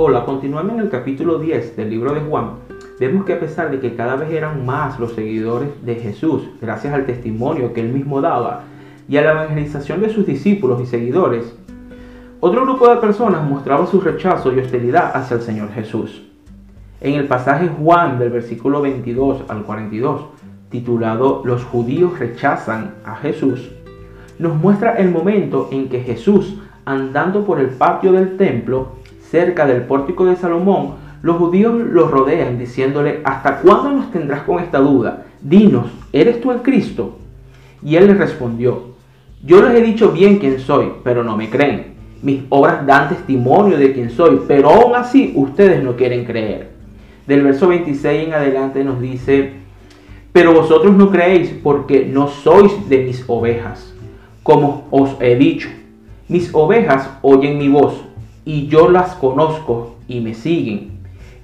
Hola, continuando en el capítulo 10 del libro de Juan, vemos que a pesar de que cada vez eran más los seguidores de Jesús, gracias al testimonio que él mismo daba y a la evangelización de sus discípulos y seguidores, otro grupo de personas mostraba su rechazo y hostilidad hacia el Señor Jesús. En el pasaje Juan del versículo 22 al 42, titulado Los judíos rechazan a Jesús, nos muestra el momento en que Jesús, andando por el patio del templo, cerca del pórtico de Salomón, los judíos lo rodean diciéndole, ¿hasta cuándo nos tendrás con esta duda? Dinos, ¿eres tú el Cristo? Y él les respondió, yo les he dicho bien quién soy, pero no me creen. Mis obras dan testimonio de quién soy, pero aún así ustedes no quieren creer. Del verso 26 en adelante nos dice, pero vosotros no creéis porque no sois de mis ovejas. Como os he dicho, mis ovejas oyen mi voz y yo las conozco y me siguen.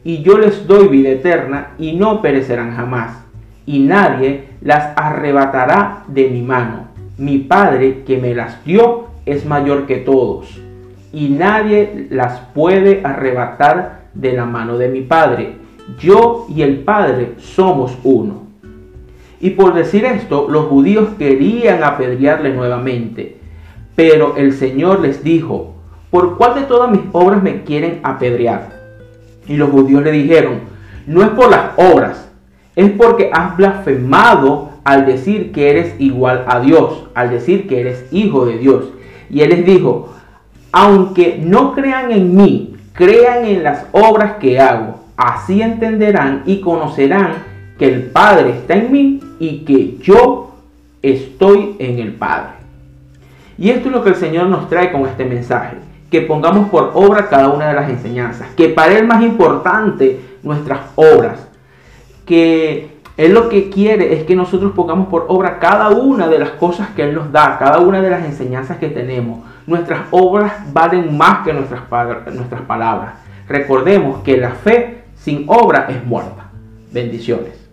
Y yo les doy vida eterna y no perecerán jamás. Y nadie las arrebatará de mi mano. Mi Padre que me las dio es mayor que todos. Y nadie las puede arrebatar de la mano de mi Padre. Yo y el Padre somos uno. Y por decir esto, los judíos querían apedrearle nuevamente. Pero el Señor les dijo, ¿por cuál de todas mis obras me quieren apedrear? Y los judíos le dijeron, no es por las obras, es porque has blasfemado al decir que eres igual a Dios, al decir que eres hijo de Dios. Y él les dijo, aunque no crean en mí, crean en las obras que hago. Así entenderán y conocerán que el Padre está en mí y que yo estoy en el Padre. Y esto es lo que el Señor nos trae con este mensaje que pongamos por obra cada una de las enseñanzas, que para Él más importante nuestras obras, que Él lo que quiere es que nosotros pongamos por obra cada una de las cosas que Él nos da, cada una de las enseñanzas que tenemos. Nuestras obras valen más que nuestras, nuestras palabras. Recordemos que la fe sin obra es muerta. Bendiciones.